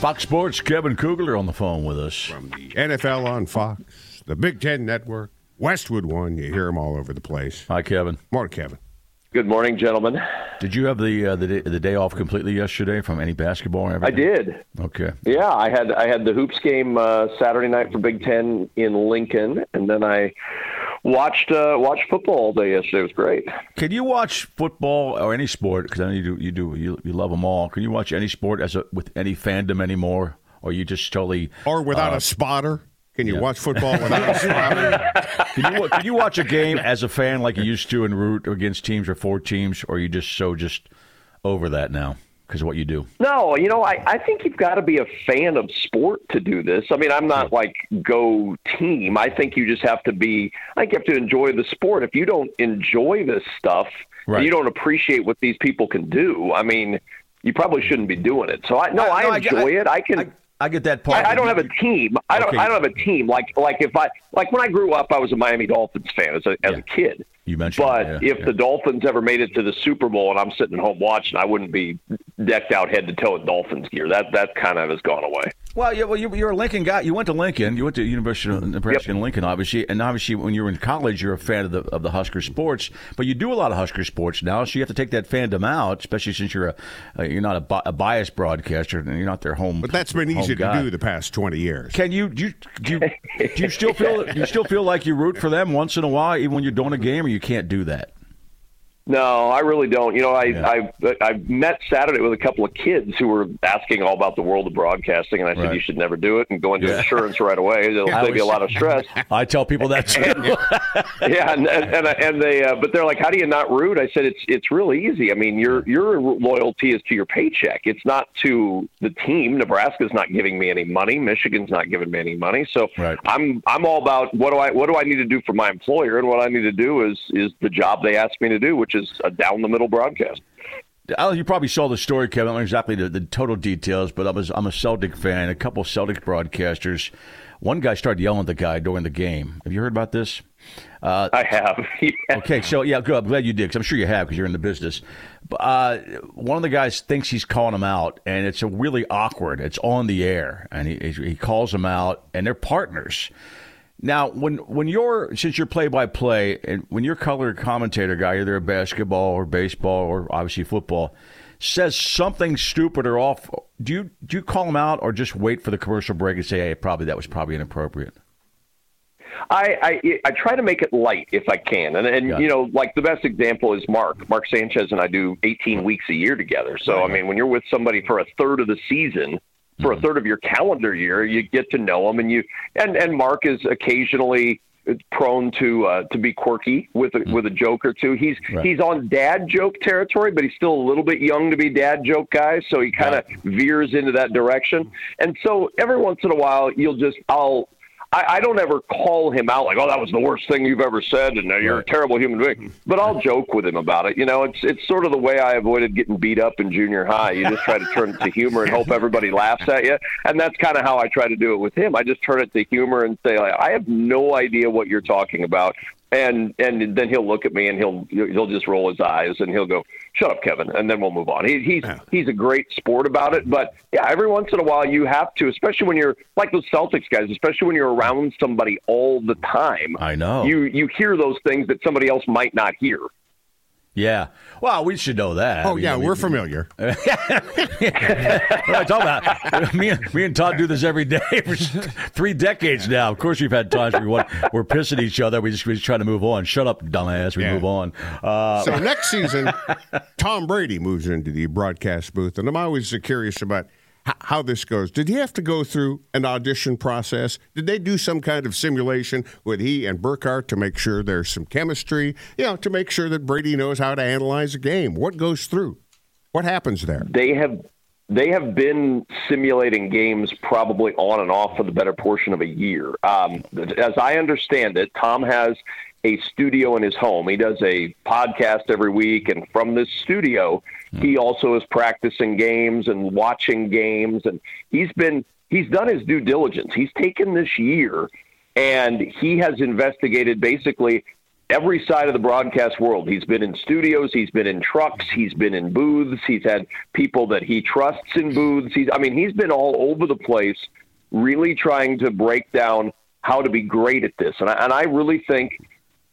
Fox Sports, Kevin Kugler on the phone with us. From the NFL on Fox, the Big Ten Network, Westwood One, you hear them all over the place. Hi, Kevin. Morning, Kevin. Good morning, gentlemen. Did you have the uh, the, day, the day off completely yesterday from any basketball? Or I did. Okay. Yeah, I had I had the hoops game uh, Saturday night for Big Ten in Lincoln, and then I watched uh, watched football all day yesterday. It was great. Can you watch football or any sport? Because I know you do. You do. You, you love them all. Can you watch any sport as a, with any fandom anymore, or you just totally or without uh, a spotter? Can you yeah. watch football without a spotter? can, you, can you watch a game as a fan like you used to and root against teams or for teams, or are you just so just over that now? Because of what you do? No, you know, I, I think you've got to be a fan of sport to do this. I mean, I'm not like go team. I think you just have to be, I think you have to enjoy the sport. If you don't enjoy this stuff, right. you don't appreciate what these people can do. I mean, you probably shouldn't be doing it. So I no, I, no, I enjoy I, it. I can. I, get that part. I, I don't have a team. I don't. Okay. I don't have a team. Like like if I like when I grew up, I was a Miami Dolphins fan as a as yeah. a kid. You mentioned, but yeah, if yeah. the Dolphins ever made it to the Super Bowl and I'm sitting at home watching, I wouldn't be decked out head to toe in Dolphins gear. That that kind of has gone away. Well, yeah, well, you're a Lincoln guy. You went to Lincoln. You went to University of Nebraska yep. Lincoln, obviously, and obviously when you were in college, you're a fan of the of the Husker sports. But you do a lot of Husker sports now, so you have to take that fandom out, especially since you're a, a you're not a, a, biased broadcaster and you're not their home. But that's been easy guy. to do the past twenty years. Can you do you, do you, do you still feel do you still feel like you root for them once in a while, even when you're doing a game, or you can't do that? No, I really don't. You know, I yeah. I I met Saturday with a couple of kids who were asking all about the world of broadcasting, and I said right. you should never do it and go into yeah. insurance right away. It'll yeah, save you a lot of stress. I tell people that too. yeah, and and, and they uh, but they're like, how do you not root? I said it's it's really easy. I mean, your your loyalty is to your paycheck. It's not to the team. Nebraska's not giving me any money. Michigan's not giving me any money. So right. I'm I'm all about what do I what do I need to do for my employer, and what I need to do is is the job they asked me to do, which is is a down the middle broadcast. You probably saw the story, Kevin. I don't know exactly the, the total details, but I was, I'm a Celtic fan. A couple Celtic broadcasters. One guy started yelling at the guy during the game. Have you heard about this? Uh, I have. yeah. Okay, so yeah, good. I'm glad you did because I'm sure you have because you're in the business. Uh, one of the guys thinks he's calling him out, and it's a really awkward. It's on the air, and he he calls him out, and they're partners. Now, when when you're since you're play by play and when your color commentator guy, either a basketball or baseball or obviously football, says something stupid or off, do you do you call him out or just wait for the commercial break and say, hey, probably that was probably inappropriate? I, I I try to make it light if I can, and and you know, like the best example is Mark. Mark Sanchez and I do 18 weeks a year together. So I mean, when you're with somebody for a third of the season, for a mm-hmm. third of your calendar year. You get to know him, and you and and Mark is occasionally prone to uh, to be quirky with a, mm. with a joke or two. He's right. he's on dad joke territory, but he's still a little bit young to be dad joke guy, so he kind of veers into that direction. And so every once in a while, you'll just I'll I, I don't ever call him out like, "Oh, that was the worst thing you've ever said," and uh, you're a terrible human being. But I'll joke with him about it. You know, it's it's sort of the way I avoided getting beat up in junior high. You just try to turn it to humor and hope everybody laughs at you, and that's kind of how I try to do it with him. I just turn it to humor and say, like, "I have no idea what you're talking about," and and then he'll look at me and he'll he'll just roll his eyes and he'll go, "Shut up, Kevin," and then we'll move on. He, he's yeah. he's a great sport about it, but yeah, every once in a while you have to, especially when you're like those Celtics guys, especially when you're around somebody all the time. I know you you hear those things that somebody else might not hear. Yeah. Well, we should know that. Oh, I mean, yeah, we're familiar. what I talk about? Me, me and Todd do this every day for three decades now. Of course, we've had times where we want, we're pissing each other. We just, we just try to move on. Shut up, dumbass. We yeah. move on. Uh, so next season, Tom Brady moves into the broadcast booth, and I'm always curious about – how this goes. Did he have to go through an audition process? Did they do some kind of simulation with he and Burkhardt to make sure there's some chemistry, you know, to make sure that Brady knows how to analyze a game? What goes through? What happens there? They have they have been simulating games probably on and off for the better portion of a year. Um, as I understand it, Tom has a studio in his home. He does a podcast every week, and from this studio, he hmm. also is practicing games and watching games, and he's been he's done his due diligence. He's taken this year and he has investigated basically every side of the broadcast world. He's been in studios, he's been in trucks, he's been in booths, he's had people that he trusts in booths. He's I mean, he's been all over the place really trying to break down how to be great at this. And I, and I really think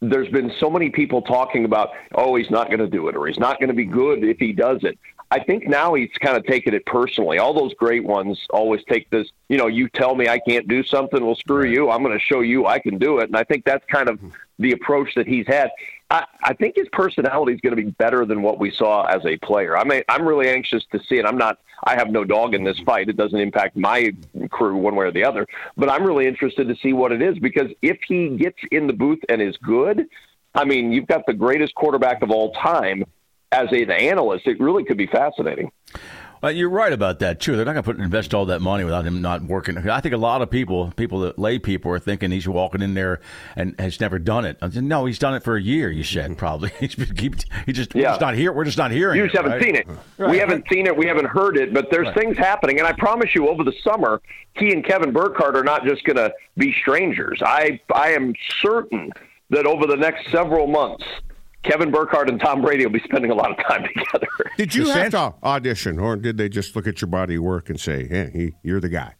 there's been so many people talking about, oh, he's not going to do it or he's not going to be good if he does it. I think now he's kind of taken it personally. All those great ones always take this, you know, you tell me I can't do something, well, screw right. you. I'm going to show you I can do it. And I think that's kind of mm-hmm. the approach that he's had. I, I think his personality is going to be better than what we saw as a player. I mean, I'm really anxious to see it. I'm not, I have no dog in this fight. It doesn't impact my crew one way or the other. But I'm really interested to see what it is because if he gets in the booth and is good, I mean, you've got the greatest quarterback of all time as an analyst, it really could be fascinating. Well, you're right about that too. They're not going to put invest all that money without him not working. I think a lot of people, people that lay people, are thinking he's walking in there and has never done it. Said, no, he's done it for a year. You said mm-hmm. probably. he's been, he just yeah. just not here. We're just not hearing. You just it, haven't right? seen it. Right. We haven't seen it. We haven't heard it. But there's right. things happening, and I promise you, over the summer, he and Kevin Burkhardt are not just going to be strangers. I I am certain that over the next several months Kevin Burkhardt and Tom Brady will be spending a lot of time together. Did you have to audition, or did they just look at your body of work and say, "Hey, he, you're the guy"?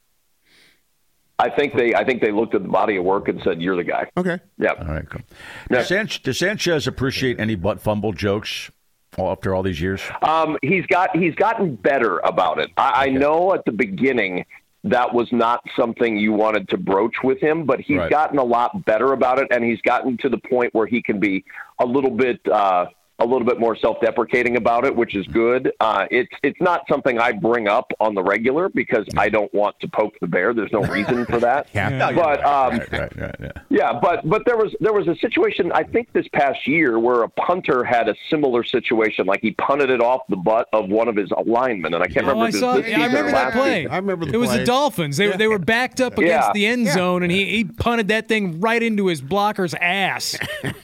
I think they, I think they looked at the body of work and said, "You're the guy." Okay. Yeah. All right. Cool. Does, Sanchez, does Sanchez appreciate any butt fumble jokes all after all these years? Um, he's got he's gotten better about it. I, okay. I know at the beginning that was not something you wanted to broach with him, but he's right. gotten a lot better about it, and he's gotten to the point where he can be a little bit uh, a little bit more self-deprecating about it, which is good. Uh, it's it's not something I bring up on the regular because I don't want to poke the bear. There's no reason for that. yeah, but um, right, right, right, yeah. yeah, but but there was there was a situation I think this past year where a punter had a similar situation, like he punted it off the butt of one of his linemen, and I can't oh, remember. I, saw, I remember that play. Season. I remember the it was the Dolphins. They yeah. they were backed up against yeah. the end zone, and he he punted that thing right into his blocker's ass.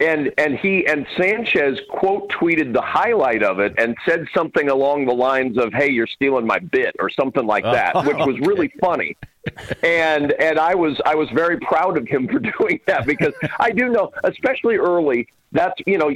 and and he and Sanchez quote tweeted the highlight of it and said something along the lines of "Hey, you're stealing my bit" or something like that, oh, which was really funny. And and I was I was very proud of him for doing that because I do know, especially early, that's you know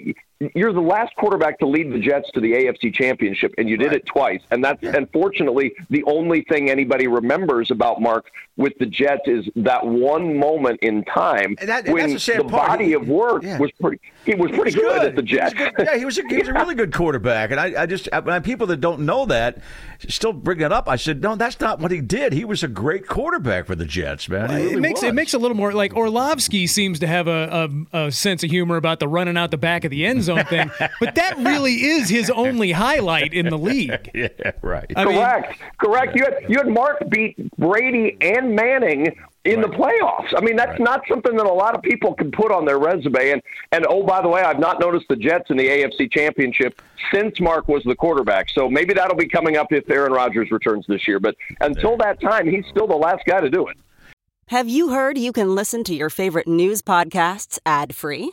you're the last quarterback to lead the Jets to the AFC Championship, and you did right. it twice. And that's yeah. unfortunately the only thing anybody remembers about Mark with the Jets is that one moment in time and that, and when the, the body of work yeah. was pretty. He was pretty good. good. at the Jets. He yeah, he was a, he was a really good quarterback, and I, I just I, people that don't know that still bring it up. I said, no, that's not what he did. He was a great quarterback for the Jets, man. Really it makes was. it makes a little more like Orlovsky seems to have a, a, a sense of humor about the running out the back of the end zone thing, but that really is his only highlight in the league. Yeah, right. I correct, mean, correct. You had you had Mark beat Brady and Manning in right. the playoffs. I mean, that's right. not something that a lot of people can put on their resume. And and oh, by the way, I've not noticed the Jets in the AFC Championship since Mark was the quarterback. So maybe that'll be coming up if Aaron Rodgers returns this year. But until that time, he's still the last guy to do it. Have you heard you can listen to your favorite news podcasts ad free?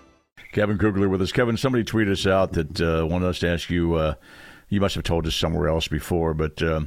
Kevin Kugler with us. Kevin, somebody tweeted us out that uh, wanted us to ask you. Uh, you must have told us somewhere else before, but uh,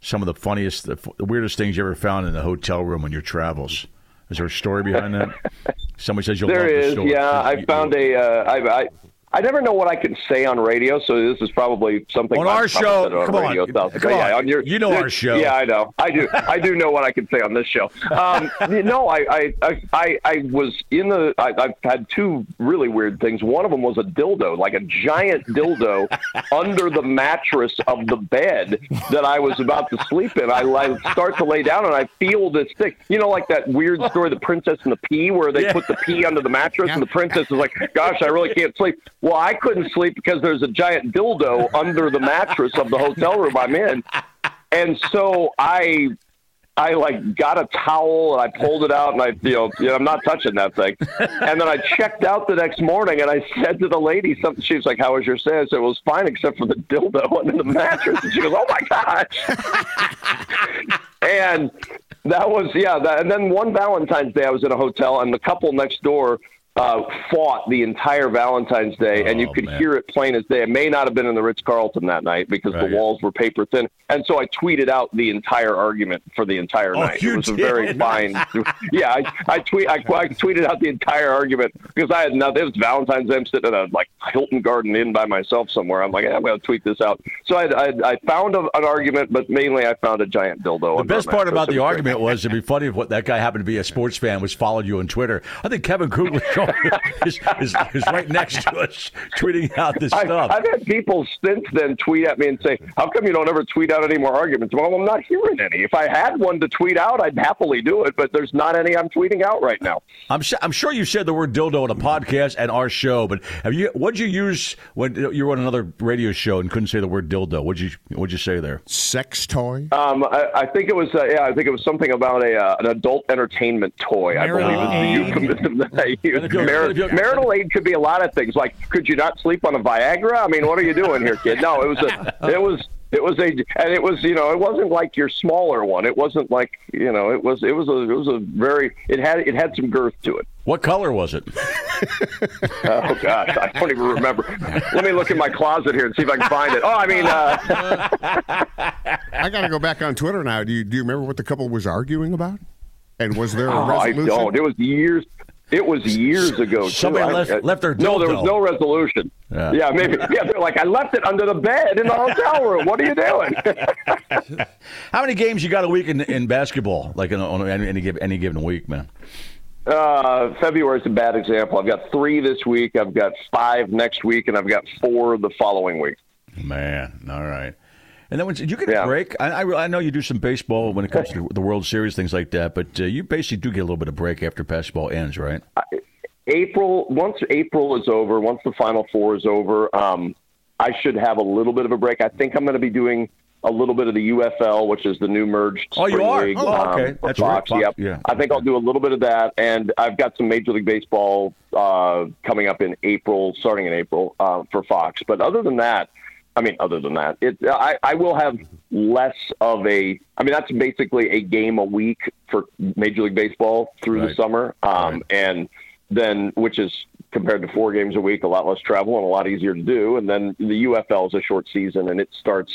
some of the funniest, the weirdest things you ever found in a hotel room on your travels. Is there a story behind that? Somebody says you'll There love the story. yeah. I found a. Uh, I, I I never know what I can say on radio, so this is probably something On our show, on come on, radio stuff. come yeah, on. on your, You know our show. Yeah, I know. I do. I do know what I can say on this show. Um, you know, I, I, I, I, was in the. I, I've had two really weird things. One of them was a dildo, like a giant dildo, under the mattress of the bed that I was about to sleep in. I, I start to lay down and I feel this thing. You know, like that weird story, the princess and the pea, where they Yeah. put the pea under the mattress, and the princess is like, "Gosh, I really can't sleep." Well, I couldn't sleep because there's a giant dildo under the mattress of the hotel room I'm in, and so I. I like got a towel and I pulled it out and I, you know, you know, I'm not touching that thing. And then I checked out the next morning and I said to the lady something. She was like, "How was your stay?" I said, "It was fine except for the dildo under the mattress." And she goes, "Oh my gosh!" and that was yeah. That, and then one Valentine's Day, I was in a hotel and the couple next door uh, fought the entire Valentine's Day, and you Oh, could man. hear it plain as day. It may not have been in the Ritz Carlton that night because Right. the walls were paper thin, and so I tweeted out the entire argument for the entire Oh, night. you it was a did? very fine. yeah, I, I tweet I, I tweeted out the entire argument because I had nothing. It was Valentine's Day. I'm sitting at a like Hilton Garden Inn by myself somewhere. I'm like, I'm going to tweet this out. So I, I, I found a, an argument, but mainly I found a giant dildo. The best part about the argument was it'd be funny if what that guy happened to be a sports fan was followed you on Twitter. I think Kevin Kugler is, is, is right next to us tweeting out this I, stuff. I've had people since then tweet at me and say, "How come you don't ever tweet out any more arguments?" Well, I'm not hearing any. If I had one to tweet out, I'd happily do it, but there's not any I'm tweeting out right now. I'm su- I'm sure you said the word dildo on a podcast and our show, but have you? What'd you use when you were on another radio show and couldn't say the word dildo? What'd you What'd you say there? Sex toy? Um, I, I think it was uh, yeah, I think it was something about a uh, an adult entertainment toy. Marital I believe is the euphemism that I use. If you're- Mar- if you're- marital aid could be a lot of things. Like, could you not sleep on a Viagra? I mean, what are you doing here, kid? No, it was a it was. It was a, and it was, you know, it wasn't like your smaller one. It wasn't like, you know, it was, it was a, it was a very, it had, it had some girth to it. What color was it? Oh gosh, I don't even remember. Let me look in my closet here and see if I can find it. Oh, I mean, uh, I got to go back on Twitter now. Do you, do you remember what the couple was arguing about? And was there a oh, I resolution? don't. It was years. It was years ago. Somebody I- left- I- left their No, there was no resolution. Yeah. Yeah. maybe. Yeah, they're like, I left it under the bed in the hotel room. What are you doing? How many games you got a week in, in basketball? Like in, on any, any given any given week, man. uh, is a bad example. I've got three this week. I've got five next week, and I've got four the following week. Man, all right. And then when you get Yeah. a break, I, I, I know you do some baseball when it comes to the World Series, things like that, but uh, you basically do get a little bit of break after basketball ends, right? April, once April is over, once the Final Four is over, um, I should have a little bit of a break. I think I'm going to be doing a little bit of the UFL, which is the new merged Oh, you are? league. Oh, okay. for That's right. Fox. Fox, Yep. yeah. I think I'll do a little bit of that, and I've got some Major League Baseball uh, coming up in April, starting in April uh, for Fox. But other than that, I mean, other than that, it I, I will have less of a. I mean, that's basically a game a week for Major League Baseball through the summer, um, Right. and then which is compared to four games a week, a lot less travel and a lot easier to do. And then the UFL is a short season, and it starts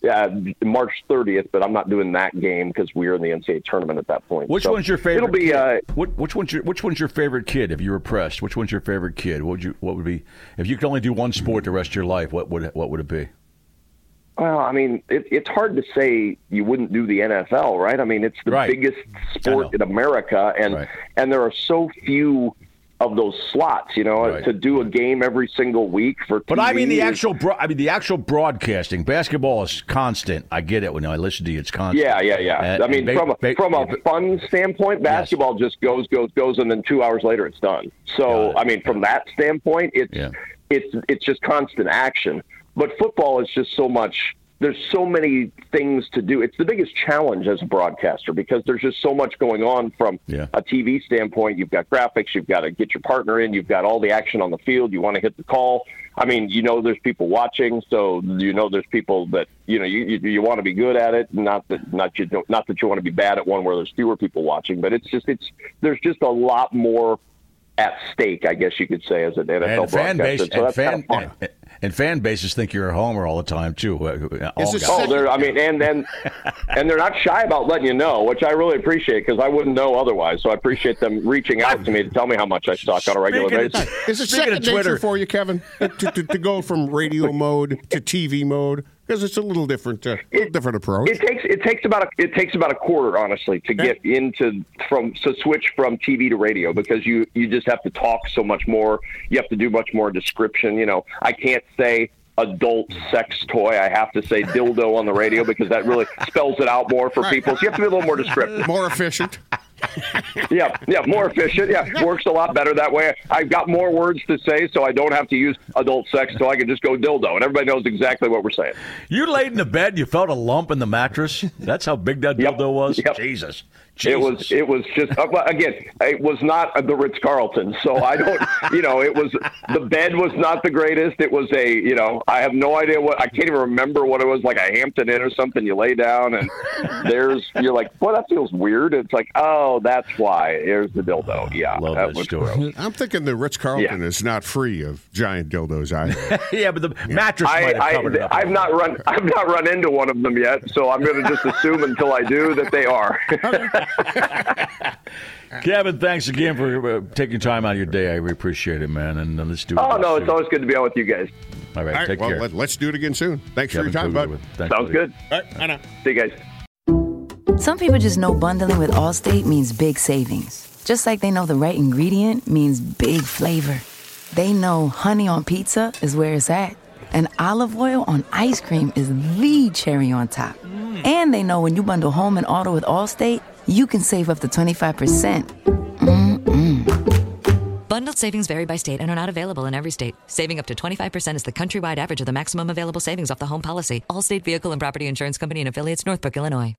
yeah, March 30th, but I'm not doing that game because we're in the NCAA tournament at that point. Which So one's your favorite? It'll be kid? uh, What, which one's your Which one's your favorite kid? If you were pressed, which one's your favorite kid? What would you What would be if you could only do one sport the rest of your life? What would What would it be? Well, I mean, it, it's hard to say you wouldn't do the NFL, right? I mean, it's the Right. biggest sport in America, and Right. and there are so few of those slots. You know, Right. to do a game every single week for. But I mean the actual. Bro- I mean the actual broadcasting. Basketball is constant. I get it when I listen to you. It's constant. Yeah, yeah, yeah. And- I mean, ba- from a ba- from a fun standpoint, basketball just goes, goes, goes, and then two hours later it's done. So, it. I mean, from that standpoint, it's Yeah. it's it's just constant action. But football is just so much. There's so many things to do. It's the biggest challenge as a broadcaster because there's just so much going on from Yeah. a TV standpoint. You've got graphics, you've got to get your partner in, you've got all the action on the field. You want to hit the call. I mean, you know, there's people watching, so you know there's people that you know you you, you want to be good at it. Not that not you don't not that you want to be bad at one where there's fewer people watching, but it's just it's there's just a lot more at stake, I guess you could say, as an NFL and fan base broadcaster. So and that's kind fan of fun. and, and fan bases think you're a homer all the time too. Uh, all Is guys. Oh, they're. I mean, and and and they're not shy about letting you know, which I really appreciate because I wouldn't know otherwise. So I appreciate them reaching out to me to tell me how much I suck on a regular Speaking of- basis. Is it Speaking second of Twitter- nature for you, Kevin, to, to, to go from radio mode to TV mode? Because it's a little different, uh, little different approach. It takes it takes about a, it takes about a quarter, honestly, to get into from to switch from TV to radio because you you just have to talk so much more. You have to do much more description. You know, I can't say adult sex toy. I have to say dildo on the radio because that really spells it out more for people. So you have to be a little more descriptive. More efficient. Yeah, yeah, more efficient. Yeah, works a lot better that way. I've got more words to say, so I don't have to use adult sex, so I can just go dildo, and everybody knows exactly what we're saying. You laid in the bed, you felt a lump in the mattress. That's how big that Yep. dildo was. Yep. Jesus. It was it was just uh, again it was not the Ritz Carlton so I don't you know it was the bed was not the greatest it was a you know I have no idea what I can't even remember what it was like a Hampton Inn or something you lay down and there's you're like well that feels weird it's like oh that's why there's the dildo yeah Love that was story. gross. I'm thinking the Ritz Carlton Yeah. is not free of giant dildos either. yeah, but the mattress I, might have I, covered it up. I've not run I've not run into one of them yet so I'm going to just assume until I do that they are Kevin, thanks again for uh, taking time out of your day. I appreciate it, man. And uh, let's do it. oh again no it's always good to be on with you guys All right, All right, take well, care. let, us do it again soon. Thanks Kevin for your time, Cougar bud. with- thanks, sounds buddy. good All right, I know. see you guys. Some people just know bundling with Allstate means big savings. Just like they know the right ingredient means big flavor. They know honey on pizza is where it's at. And olive oil on ice cream is the cherry on top. And they know when you bundle home and auto with Allstate, you can save up to 25%. Bundled savings vary by state and are not available in every state. Saving up to 25% is the countrywide average of the maximum available savings off the home policy. Allstate Vehicle and Property Insurance Company and affiliates, Northbrook, Illinois.